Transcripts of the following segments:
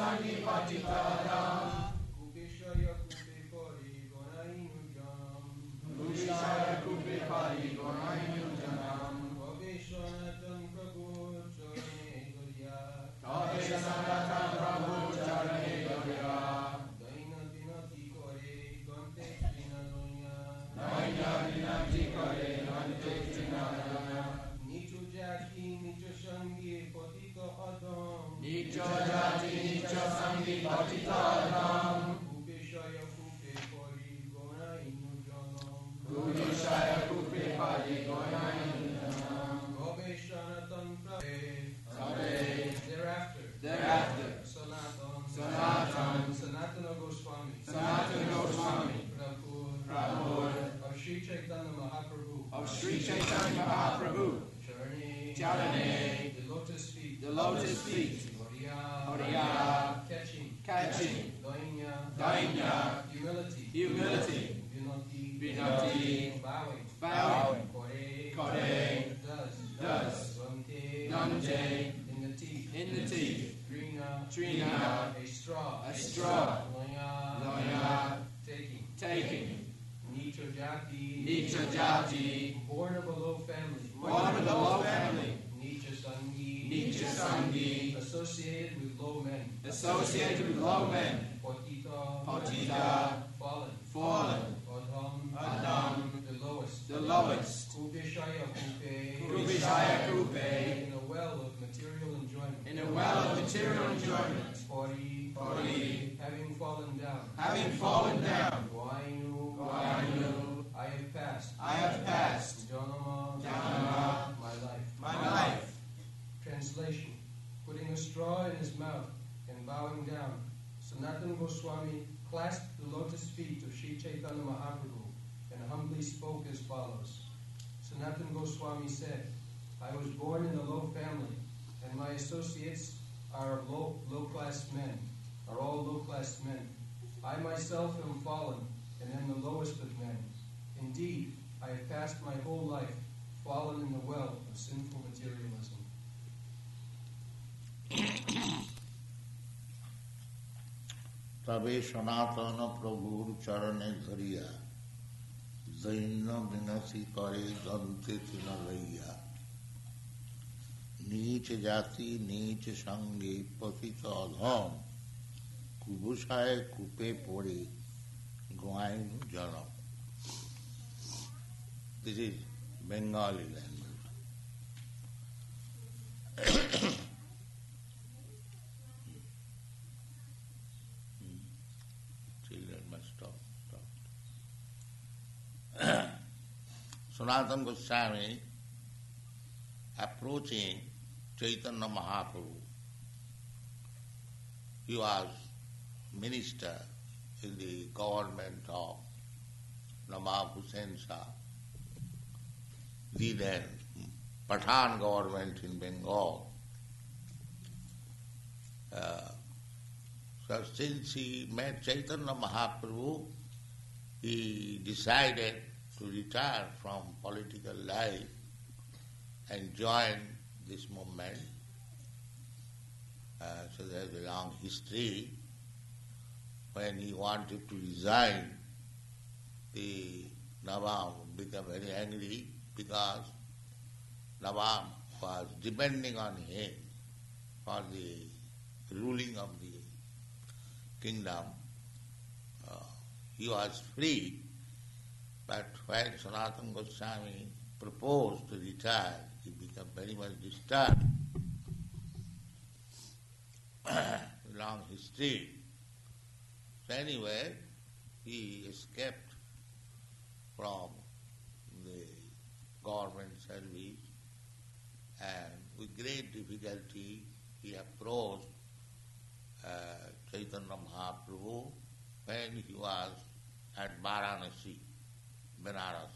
Nicho The lotus feet, the lotus feet, Horiya, Horiya, catching, catching, Dainya, Dainya, humility, humility, Vinati, Vinati, bowing, bowing, Kore, Kore, does, does, Dante, Dante, in the teeth, in the teeth, Trina, Trina, a straw, a straw, Loya, Loya, taking, taking, Nitra Jati, Nitra Jati, born of a low family, born of the low family, associated with low men, Potita, fallen, fallen, Adham, Adam, the lowest, the lowest, Kubishaya Kupe, Kubishaya Kupe, in a well of material enjoyment, in a well of material enjoyment, Pori, Pori, having fallen down, having fallen down, Guainu, Guainu, I have passed, I have passed, Janama, Janama, my life. my life. Translation Putting a straw in his mouth and bowing down, Sanatan Goswami clasped the lotus feet of Sri Chaitanya Mahaprabhu and humbly spoke as follows. Sanatan Goswami said, I was born in a low family, and my associates are low, low-class men, are all low-class men. I myself am fallen, and am the lowest of men. Indeed, I have passed my whole life fallen in the well of sinful materialism. তবে সনাতন প্রভুর চরণে ধরিয়া দৈন্য বিনতি করে দন্তে তৃণ লইয়া নীচ জাতি নীচ সঙ্গে পতিত অধম কুবুসায় কূপে পড়ে গোয়াইন জনম this is Bengali language Sanatana Goswami approaching Chaitanya Mahaprabhu. He was minister in the government of Nawab Hussain Shah, the then Pathan government in Bengal. Uh, so since he met Chaitanya Mahaprabhu, he decided to retire from political life and join this movement. Uh, so there's a long history. When he wanted to resign, the Nawab became very angry because Nawab was depending on him for the ruling of the kingdom. Uh, he was free, but when Sanatana Goswami proposed to retire, he became very much disturbed long history. So anyway, he escaped from the government service and with great difficulty he approached uh, Chaitanya Mahaprabhu when he was at Varanasi, Benares.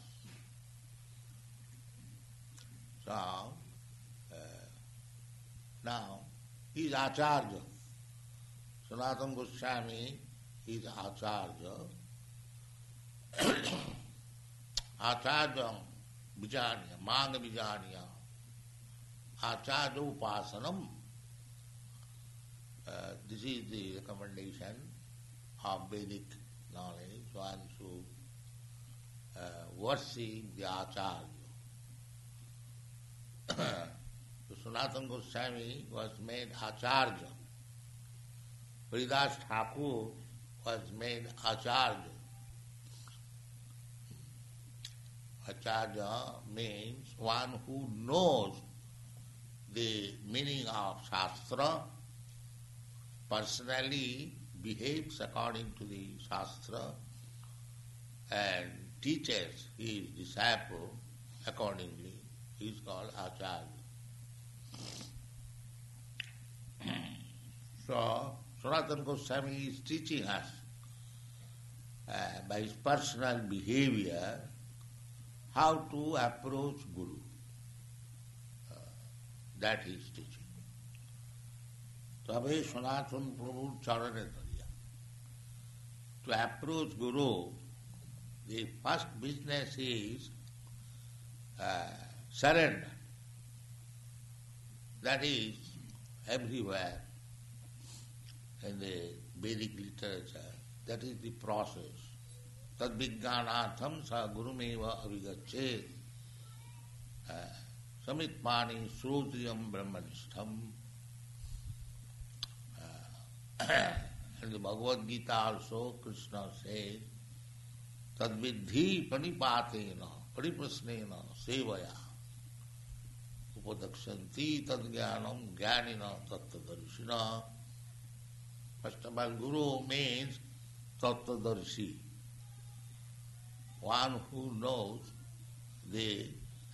So, uh, now, he is Acharya. Sanatana Goswami is Acharya. Acharya Vijanya, Manga Vijanya, Acharya Upasanam. Uh, this is the recommendation of Vedic knowledge. One should वर्षी व्याचार्य। तो Sanatana Goswami was made acharya. Haridas Thakur was made acharya. Acharya means one who knows the meaning of shastra personally behaves according to the shastra and teaches his disciple accordingly. He is called Acharya. so, Sanatana Goswami is teaching us uh, by his personal behavior how to approach Guru. Uh, that he is teaching. তবে সনাতন প্রভুর চরণে ধরিয়া To approach Guru, the first business is uh, surrender. That is everywhere in the Vedic literature. That is the process. Tad vijnanatham sa gurumeva avigachet. Samitmani srutriyam brahmanishtham. In the Bhagavad Gita also, Krishna says, Tadvidhi panipatena, pariprasnena, sevaya. Upadakshanti tadgyanam jnanina tattadarshina. First of all, Guru means tattadarshi. One who knows the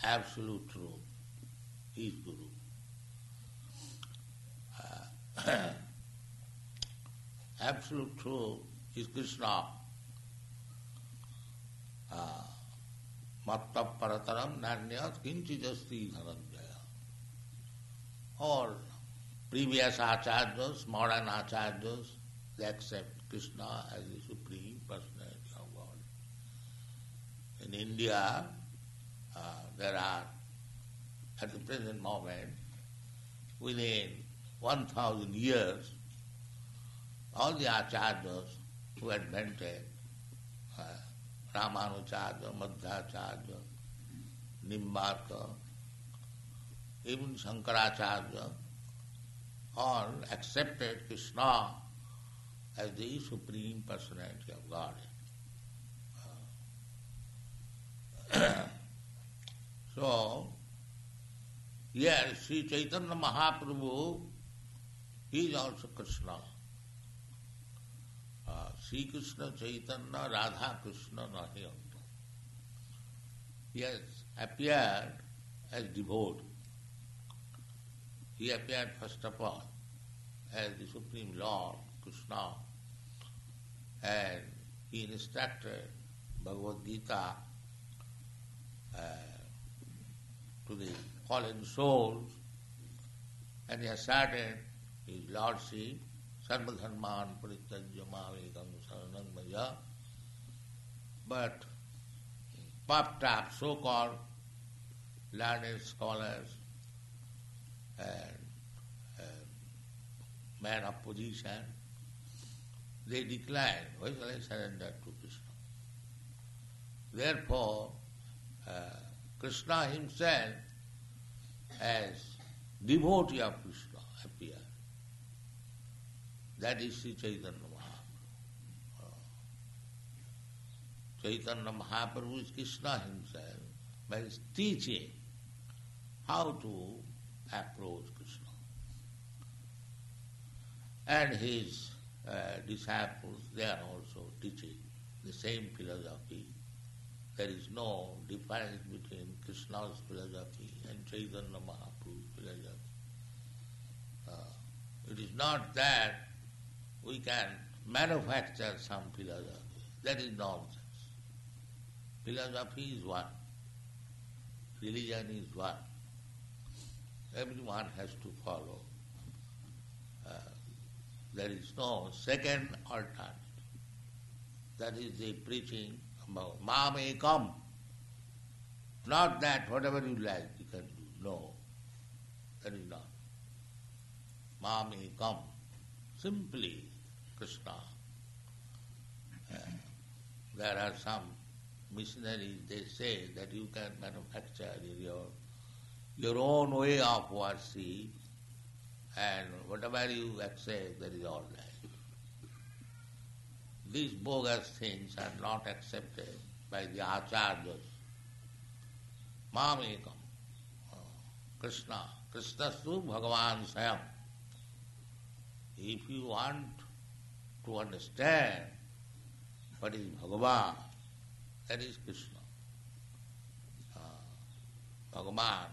absolute truth. He is Guru. Uh, absolute truth is Krishna. मत परतरम नान्यत किंचित अस्थित धनंजय और previous acharya, modern acharya accept Krishna as a supreme personality of God in India there are at the present moment within one thousand years all the acharya to advented Ramanujacharya Madhvacharya Nimbarka, एवं Shankaracharya all accepted Krishna as the supreme personality of God so ये Shri Chaitanya Mahaprabhu he also Krishna Uh, Sri Krishna Chaitanya Radha Krishna Nahiyanto. He has appeared as devotee. He appeared first of all as the Supreme Lord, Krishna, and he instructed Bhagavad Gita uh, to the fallen souls, and he asserted his lordship, Sarvadharman Parityajya Mavekam Saranam Maya, but puffed up so-called learned scholars and uh, men of position, they declined, why shall I surrender to Krishna? Therefore, uh, Krishna himself as devotee of Krishna appeared. That is Sri Chaitanya Mahaprabhu. Chaitanya Mahaprabhu is Krishna himself by his teaching how to approach Krishna. and his uh, disciples, they are also teaching the same philosophy. There is no difference between Krishna's philosophy and Chaitanya Mahaprabhu's philosophy. Uh, it is not that we can manufacture some philosophy. That is nonsense. Philosophy is one. Religion is one. Everyone has to follow. Uh, there is no second alternative. That is the preaching about Mamekam. Not that whatever you like you can do. No. That is not. Mamekam. Simply Krishna. Uh, there are some missionaries, they say that you can manufacture your, your own way of worship and whatever you accept, that is all right. These bogus things are not accepted by the acharyas. Mamekam, uh, Krishna, Krishnastu Bhagavan Sayam. If you want to understand what is Bhagavan, that is Krishna. Uh, Bhagavan.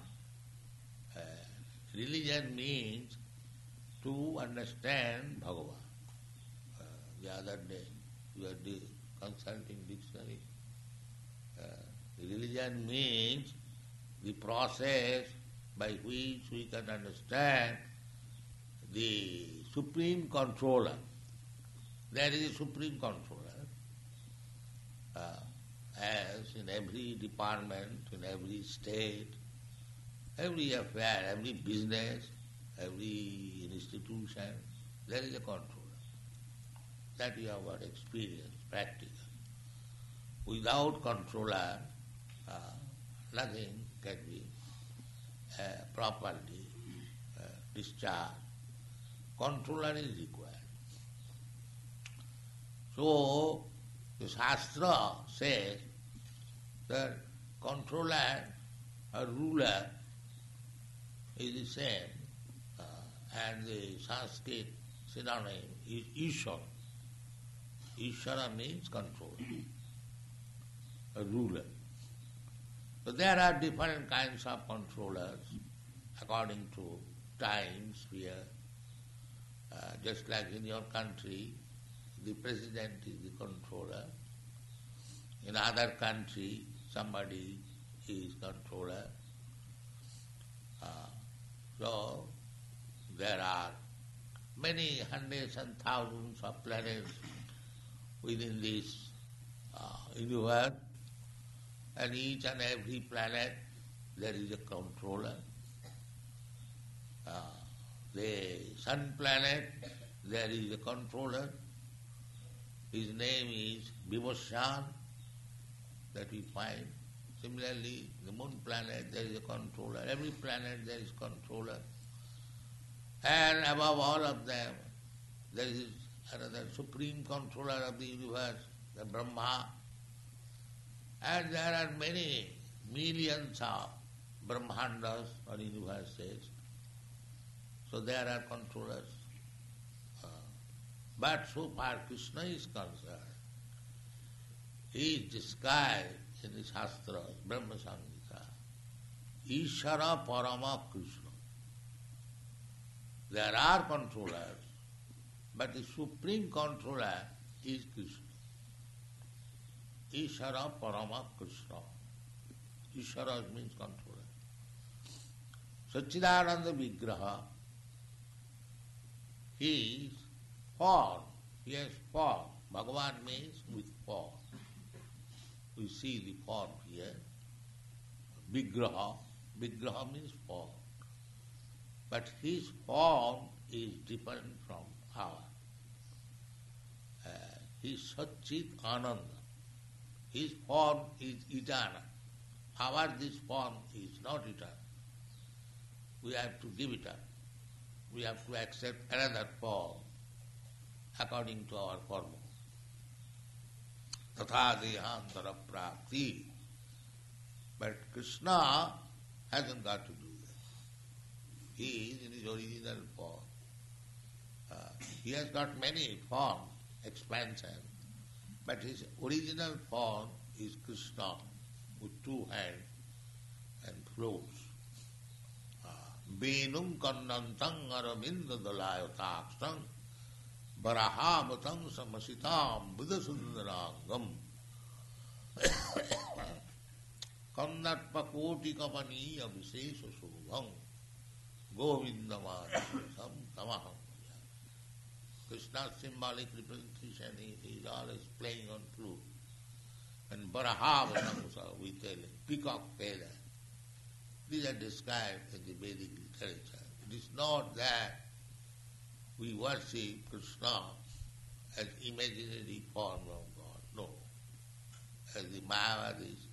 Uh, religion means to understand Bhagavan. Uh, the other day we are consulting dictionary. Uh, religion means the process by which we can understand the supreme controller. There is a supreme controller. Uh, as in every department, in every state, every affair, every business, every institution, there is a controller. That you have got experience, practical. Without controller, uh, nothing can be uh, properly uh, discharged. Controller is required. So, the Shastra says that controller or ruler is the same, uh, and the Sanskrit synonym is Ishwar. Ishvara means controller, a ruler. So there are different kinds of controllers according to time, sphere. Uh, just like in your country, the president is the controller. In other country, somebody is controller. Uh, so there are many hundreds and thousands of planets within this uh, universe, and each and every planet there is a controller. Uh, the sun planet, there is a controller. His name is Vivasvan, that we find. Similarly, the moon planet, there is a controller. Every planet, there is controller. And above all of them, there is another supreme controller of the universe, the Brahma. And there are many millions of Brahmandas or universes. So there are controllers. Uh, but so far Krishna is concerned, he is described in the Shastra, Brahma Samhita, Ishara Parama Krishna. There are controllers, but the supreme controller is Krishna. Ishara Parama Krishna. Ishara means controller. Sachidananda Vigraha, is form, has form. Bhagavan means with form. We see the form here. Vigraha, Vigraha means form. But his form is different from ours. Uh, he is Satchit Ananda. His form is eternal. Our this form is not eternal. We have to give it up. We have to accept another form according to our karma. Tatha dehantara. But Krishna hasn't got to do that. He is in his original form. Uh, he has got many forms, expansion, but his original form is Krishna with two hands and floats. Venum kannantang araminda varahamatang samasitam buddhasundarangam kannatpakoti kapaniya visesha shubham govindamajam tamaham Krishna's symbolic representation he is always playing on flute. And Barahavatangsa, we tell him, peacock feather. These are described in the Vedic literature. It is not that we worship Krishna as imaginary form of God. No. As the Mayavadis,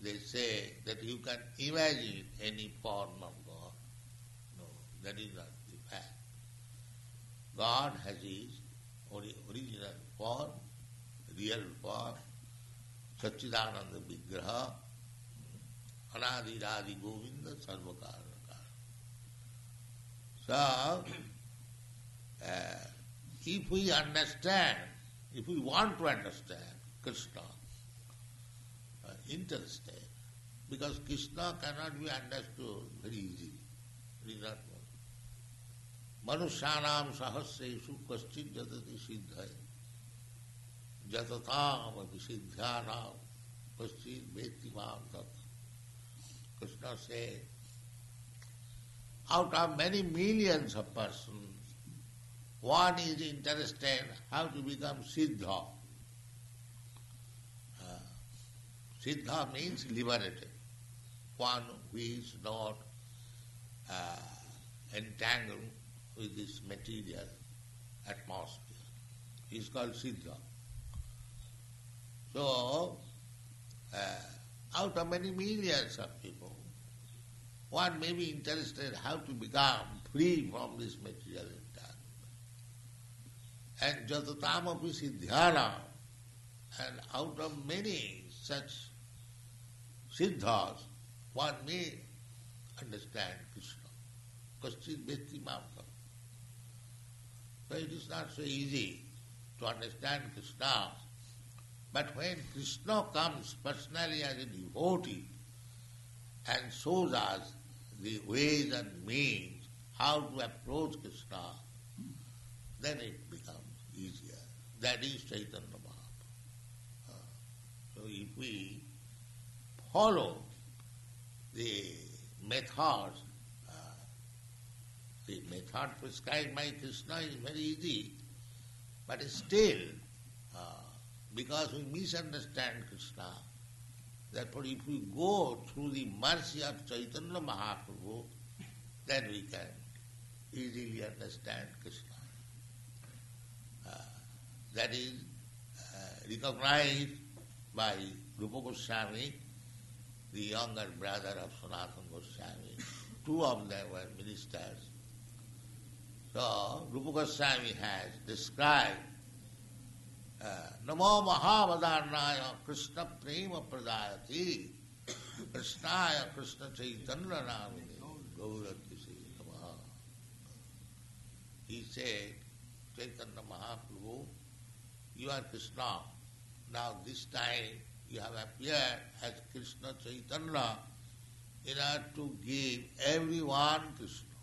they say that you can imagine any form of God. No, that is not the fact. God has his original form, real form, Satchidananda Vigraha, Anadi Radhi Govinda Sarvakarana. So, if we understand, if we want to understand Krishna, uh, interested, because Krishna cannot be understood very easily. It is not मनुष्याणाम सहस्रेशु कश्चित जतति सिद्ध है जतताम विसिद्ध्यानाम कश्चित वेत्ति माम तत् Krishna said, out of many millions of persons, one is interested how to become Siddha. Uh, siddha means liberated, one who is not uh, entangled with this material atmosphere. is called Siddha. So, uh, out of many millions of people, one may be interested how to become free from this material. And Jatatamapi Siddhyana, and out of many such siddhas, one may understand Krishna. Kaschit Vesti Mamka. So it is not so easy to understand Krishna. But when Krishna comes personally as a devotee and shows us the ways and means how to approach Krishna, then it becomes easier. That is Chaitanya Mahaprabhu. Uh, so if we follow the methods the method prescribed by Krishna is very easy, but still, uh, because we misunderstand Krishna, therefore if we go through the mercy of Chaitanya Mahaprabhu, then we can easily understand Krishna. That is uh, recognized by Rupa Goswami, the younger brother of Sanatana Goswami. Two of them were ministers so, Rupa Goswami has described Namo Mahavadharnaya Krishna Prema Pradayati Krishnaya Krishna Chaitanya Namini Gaurati Namaha. He said, Chaitanya Mahaprabhu, you are Krishna. Now this time you have appeared as Krishna Chaitanya in order to give everyone Krishna.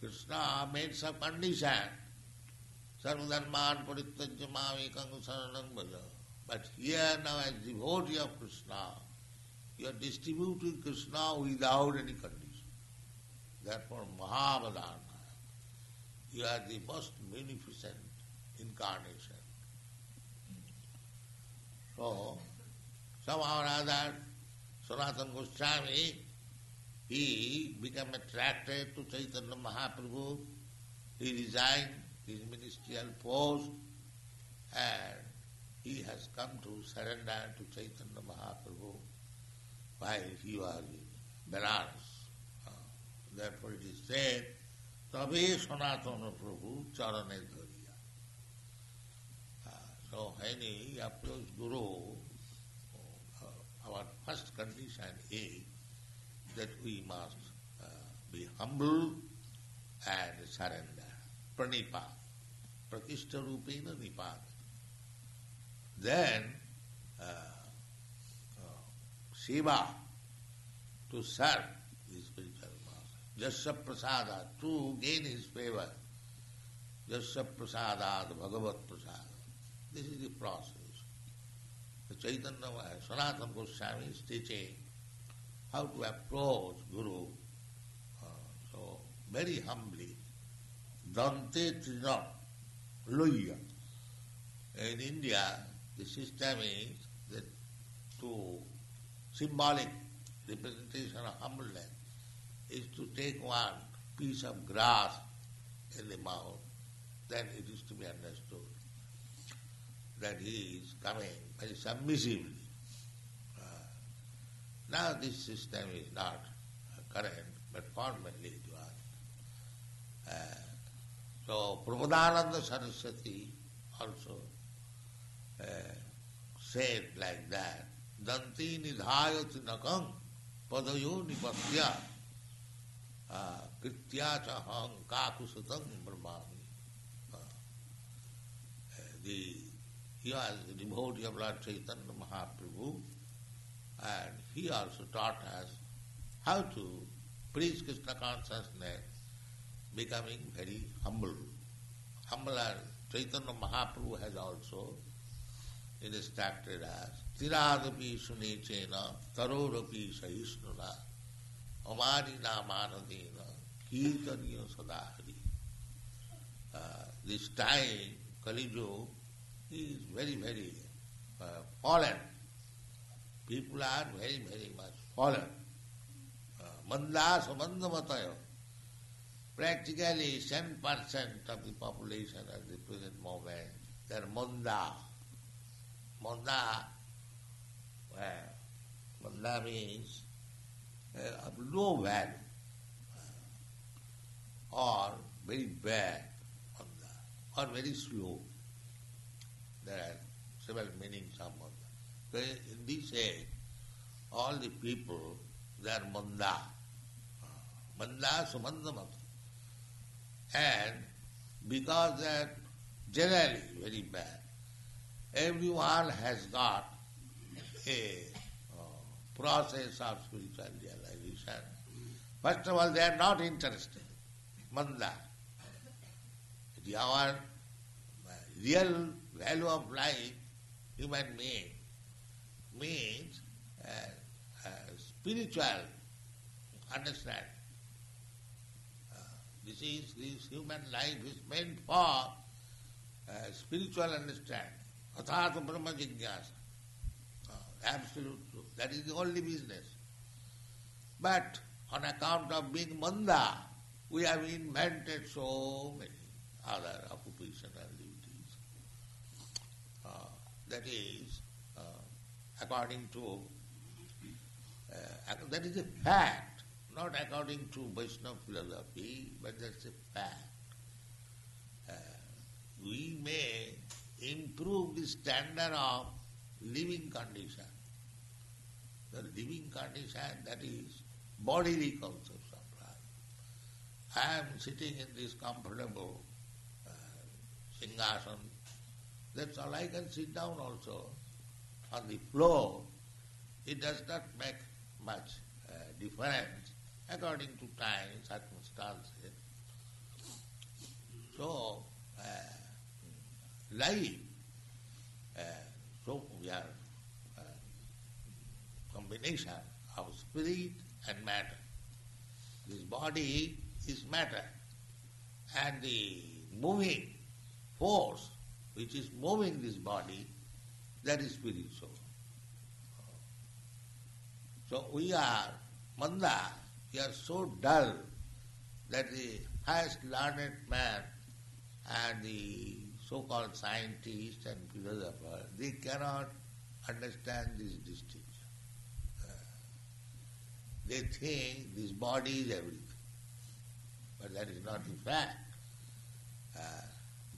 Krishna made some condition. Sarvadharman parityajya mamekam bhaja. But here now as devotee of Krishna, you are distributing Krishna without any condition. Therefore Mahavadana, you are the most beneficent incarnation. So, somehow or other, Sanatana Goswami he became attracted to Chaitanya Mahaprabhu. He resigned his ministerial post and he has come to surrender to Chaitanya Mahaprabhu while he was in Benares. Uh, therefore it is said, Tabe Sanatana Prabhu Charane Dhariya. Uh, so when he approached Guru, uh, our first condition is that we must uh, be humble and surrender. Pranipa. Prakishta rupena nipada. Then uh, uh, Shiva to serve the spiritual master. Jasya prasada, to gain his favor. Jasya prasada, bhagavat prasada. This is the process. The Chaitanya, Sanatana Goswami is teaching how to approach Guru. Uh, so, very humbly. Dante Trina, Loya. In India, the system is that to symbolic representation of humbleness is to take one piece of grass in the mouth, then it is to be understood that he is coming very submissively. Uh, now this system is not current, but formerly it was. Uh, so Prabodhananda Saraswati also uh, said like that, Danti nidhayati nakam padayo nipatya कृत्या चहंग काकुशत ब्रह्मी devotee of Lord Chaitanya Mahaprabhu and he also taught has how to please Krishna consciousness becoming very humble humble and Chaitanya Mahaprabhu has also instructed as तिरादपी सुनीचे न तरोरपी सहिष्णुना हमारी नाम आनंदीन कीर्तनीय सदा हरि this time कलिजो is very very fallen people are very very much fallen मंदा संबंध मत practically ten percent of the population at the present moment there मंदा मंदा मंदा means of low value uh, or very bad Manda or very slow. There are several meanings of Manda. In this age, all the people, they are Manda. Manda Sumandamata. And because they are generally very bad, everyone has got a uh, process of spiritual realization. First of all, they are not interested. Manda. Our real value of life, human being, means uh, uh, spiritual understand. Uh, this is this human life is meant for uh, spiritual understanding. Athata Brahma. Uh, absolute truth. That is the only business. But on account of being manda, we have invented so many other occupational duties. Uh, that is, uh, according to, uh, that is a fact, not according to Vaishnava philosophy, but that's a fact. Uh, we may improve the standard of living condition. The living condition that is bodily conception. I am sitting in this comfortable uh, singhasan. That's all I can sit down also on the floor. It does not make much uh, difference according to time, circumstances. So, uh, life, uh, so we are uh, combination of spirit and matter. This body is matter. And the moving force which is moving this body, that is spiritual. So we are, manda, we are so dull that the highest learned man and the so-called scientists and philosophers, they cannot understand this distinction. They think this body is everything but that is not the fact. Uh,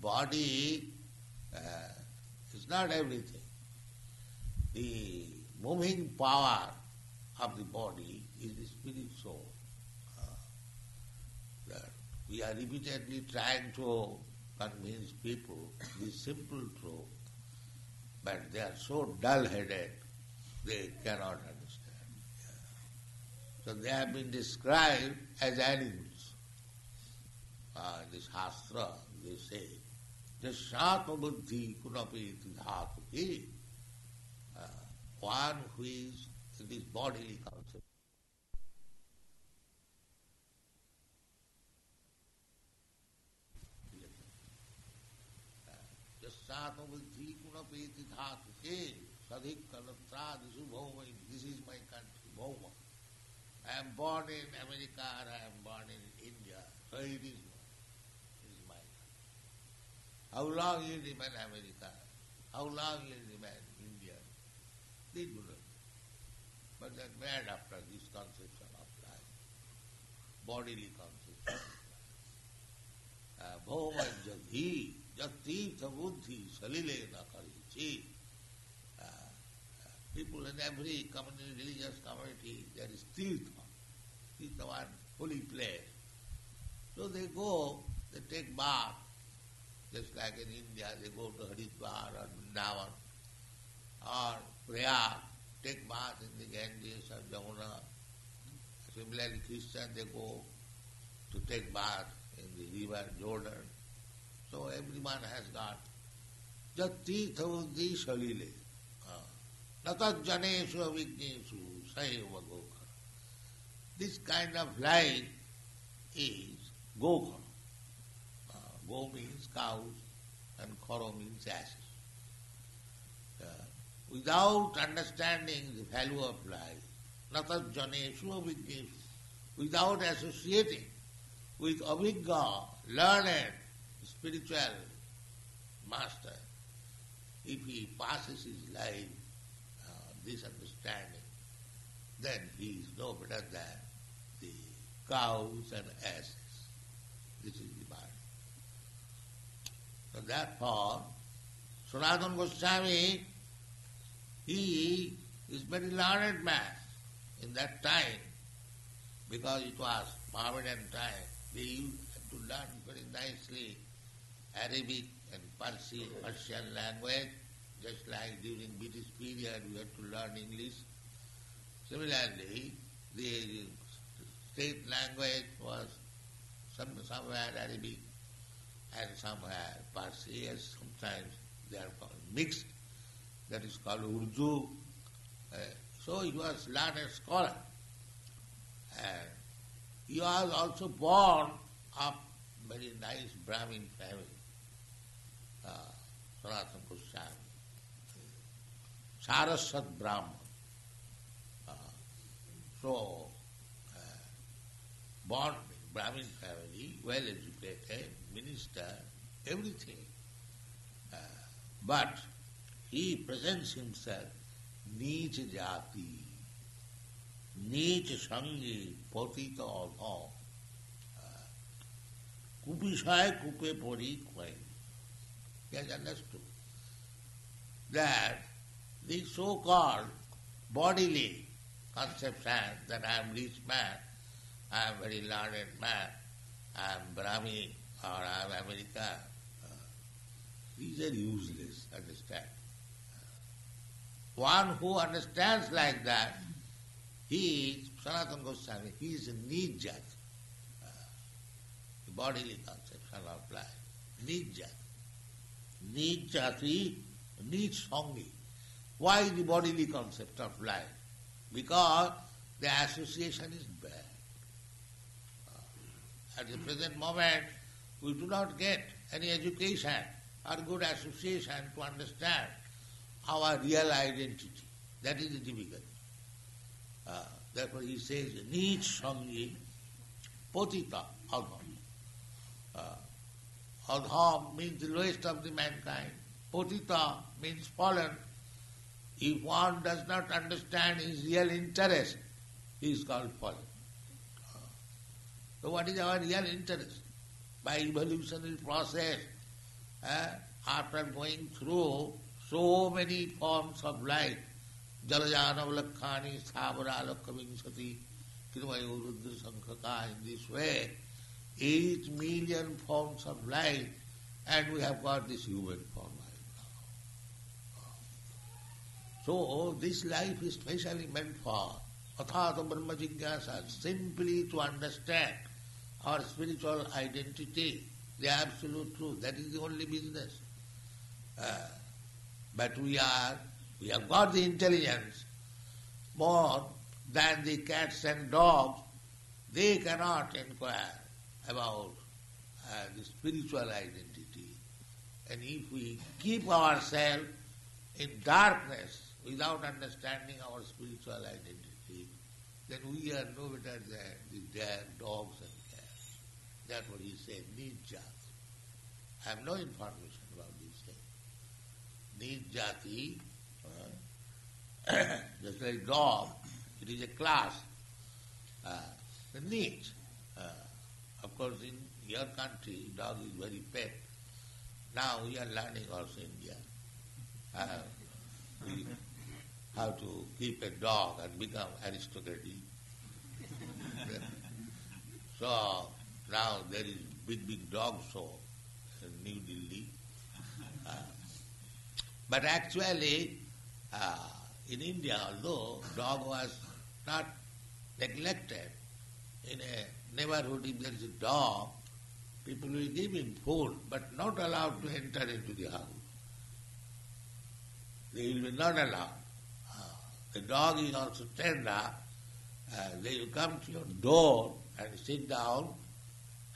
body uh, is not everything. The moving power of the body is the spirit soul. Uh, we are repeatedly trying to convince people this simple truth, but they are so dull-headed, they cannot understand. So they have been described as animals. Uh, this Shastra, they say, Jashatma buddhi kunapi dhatu uh, one who is in this bodily concept. Jashatma buddhi kunapi dhatu sadhik bhoma. This is my country, bhoma. I am born in America or I am born in India, so it is my life. how long you remain America? How long you remain in India? They do not. But they are mad after this conception of life, bodily conception of life. Uh, Bhoma jadhi, jatirtha buddhi, salile nakarichi. Uh, uh, people in every community, religious community, there is tirtha. Tirtha one holy place. So they go, they take bath, just like in India, they go to Haridwar or Vrindavan or Prayag, take bath in the Ganges or Jamuna. Similarly, Christians, they go to take bath in the river Jordan. So everyone has got Jati Thavuddhi Salile. Ah. Natat Janeshu Avigneshu Sayeva Gokha. This kind of life is Gokha. Go means cows and khoro means asses. Uh, without understanding the value of life, natat janeshu avijneshu, without associating with avijna, learned, spiritual master, if he passes his life, uh, this understanding, then he is no better than cows and asses. This is the body. so therefore, Sanatana Goswami, he is very learned man in that time, because it was Mohammedan time. They used to learn very nicely Arabic and Persian, Persian language, just like during British period we had to learn English. Similarly, the state language was some, somewhere Arabic, and somewhere Parsi, sometimes they are called mixed. That is called Urdu. Uh, so he was learned scholar. And he was also born of very nice Brahmin family, uh, Sanatana Goswami. Saraswat Brahman. Uh, so, uh, born in Brahmin family, well educated, minister, everything. Uh, but he presents himself नीच जाति नीच संगे पतित अभाव कुपिशाय कुपे पोरी क्वाइन Yes, understood that the so-called bodily conception that I am rich man I am very learned man, I am Brahmin, or I'm America. Uh, these are useless, understand? One who understands like that, he is Sanatana Goswami, he is a Nijat, uh, the bodily conception of life. Nijat. Nijati, Nij Sangi. Why the bodily concept of life? Because the association is bad. At the present moment, we do not get any education or good association to understand our real identity. That is the difficulty. Uh, therefore he says, Nich Sangi Potita Adham. Uh, Adham means the lowest of the mankind. Potita means fallen. If one does not understand his real interest, he is called fallen. So what is our real interest? by evolutionary process, uh, after going through so many forms of life, Jalajanav Lakhani, Sabara Lakhavinsati, Kirmayo Rudra Sankhaka, in this way, eight million forms of life, and we have got this human form right now. So this life is specially meant for. Athata Brahma Jigyasa, simply to understand our spiritual identity, the absolute truth. That is the only business. Uh, but we are, we have got the intelligence more than the cats and dogs. They cannot inquire about uh, the spiritual identity. And if we keep ourselves in darkness without understanding our spiritual identity, then we are no better than the dogs. What he said, Nijat. I have no information about this thing. Nijati, uh, just like dog, it is a class. Uh, the Nij. Uh, of course, in your country, dog is very pet. Now we are learning also in India. Uh, have to keep a dog and become aristocratic. so now there is big, big dog show in New Delhi. Uh, but actually, uh, in India, although dog was not neglected, in a neighborhood if there is a dog, people will give him food, but not allowed to enter into the house. They will be not allowed. Uh, the dog is also tender. Uh, they will come to your door and sit down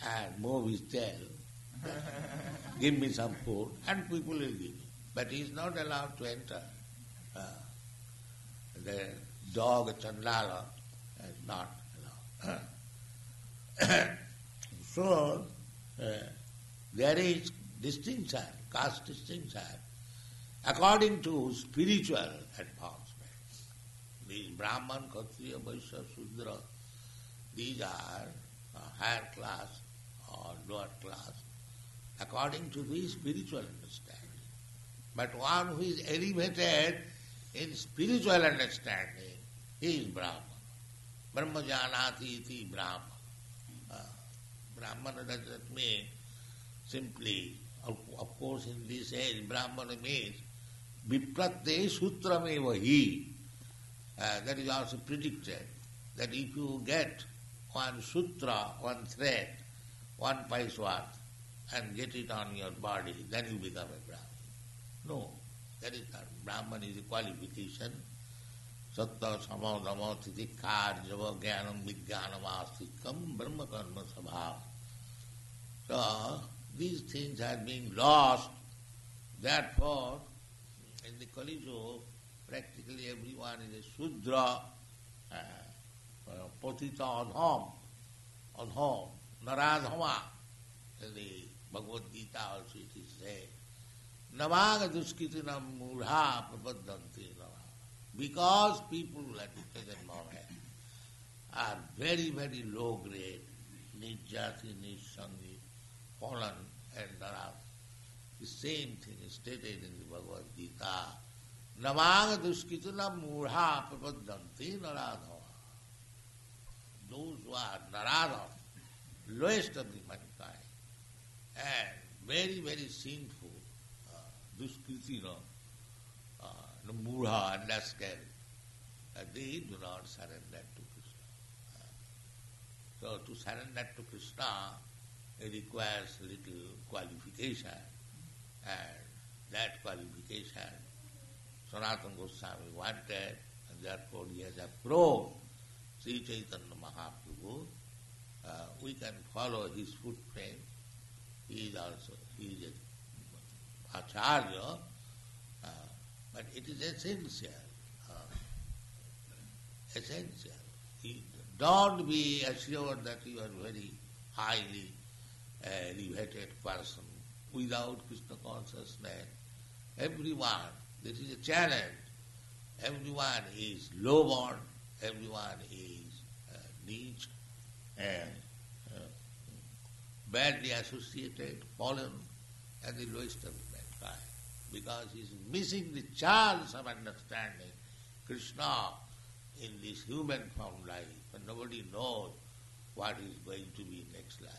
and move his tail. give me some food, and people will give him. But he is not allowed to enter. Uh, the dog, Chandala, is not allowed. so, uh, there is distinction, caste distinction, according to spiritual advancement. These Brahman, Kshatriya, Vaishya, Sudra, these are higher class or lower class, according to the spiritual understanding. But one who is elevated in spiritual understanding, he is Brahman. Brahma janati iti Brahman. Uh, Brahmana does not mean simply, of, of course in this age, Brahman means vipratte sutrameva hi. Uh, that is also predicted, that if you get one sutra, one thread, one piece worth, and get it on your body, then you become a Brahman. No, that is not. Brahman is a qualification. Satta samadama titikar java jnanam vijnanam astikam brahma karma. So, these things are being lost. Therefore, in the Kali practically everyone is a Sudra, uh, Patita Adham, Adham, Naradhama. In the Bhagavad Gita also it is said, Namaga duskitinam mudha prabadhanti Because people at the present moment are very, very low grade, nijjati, nijsangi, fallen and naras. The same thing is stated in the Bhagavad Gita. Namaga duskitinam mudha prabadhanti naradhava. Those who are naradha, lowest of the mankind, and very, very sinful, Duskriti, no, uh, no mudha, understand, uh, they do not surrender to Krishna. Uh, so to surrender to Krishna, requires little qualification, and that qualification Sanatana Goswami wanted, and therefore he has approached Sri Chaitanya Mahaprabhu. Uh, we can follow his footprint. He is also, he is a acharya, uh, but it is essential. Uh, essential. Don't be assured that you are very highly uh, elevated person without Krishna consciousness. Everyone, this is a challenge. Everyone is low-born, everyone is uh, niche and uh, badly associated, fallen at the lowest of mankind, because he is missing the chance of understanding Krishna in this human form life, and nobody knows what is going to be next life.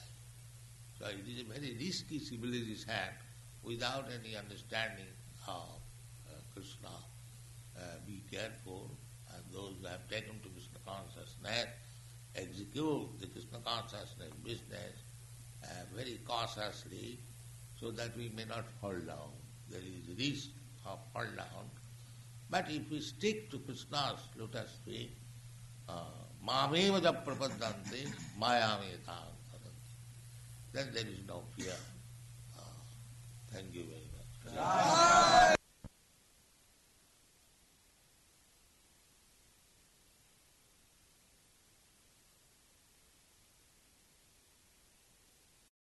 So it is a very risky civilization without any understanding of uh, Krishna. Uh, be careful, and those who have taken to Krishna consciousness execute the Krishna consciousness business uh, very cautiously so that we may not fall down. There is risk of fall down. But if we stick to Krishna's lotus feet, mameva ja prapadante mayametam then there is no fear. Uh, thank you very much.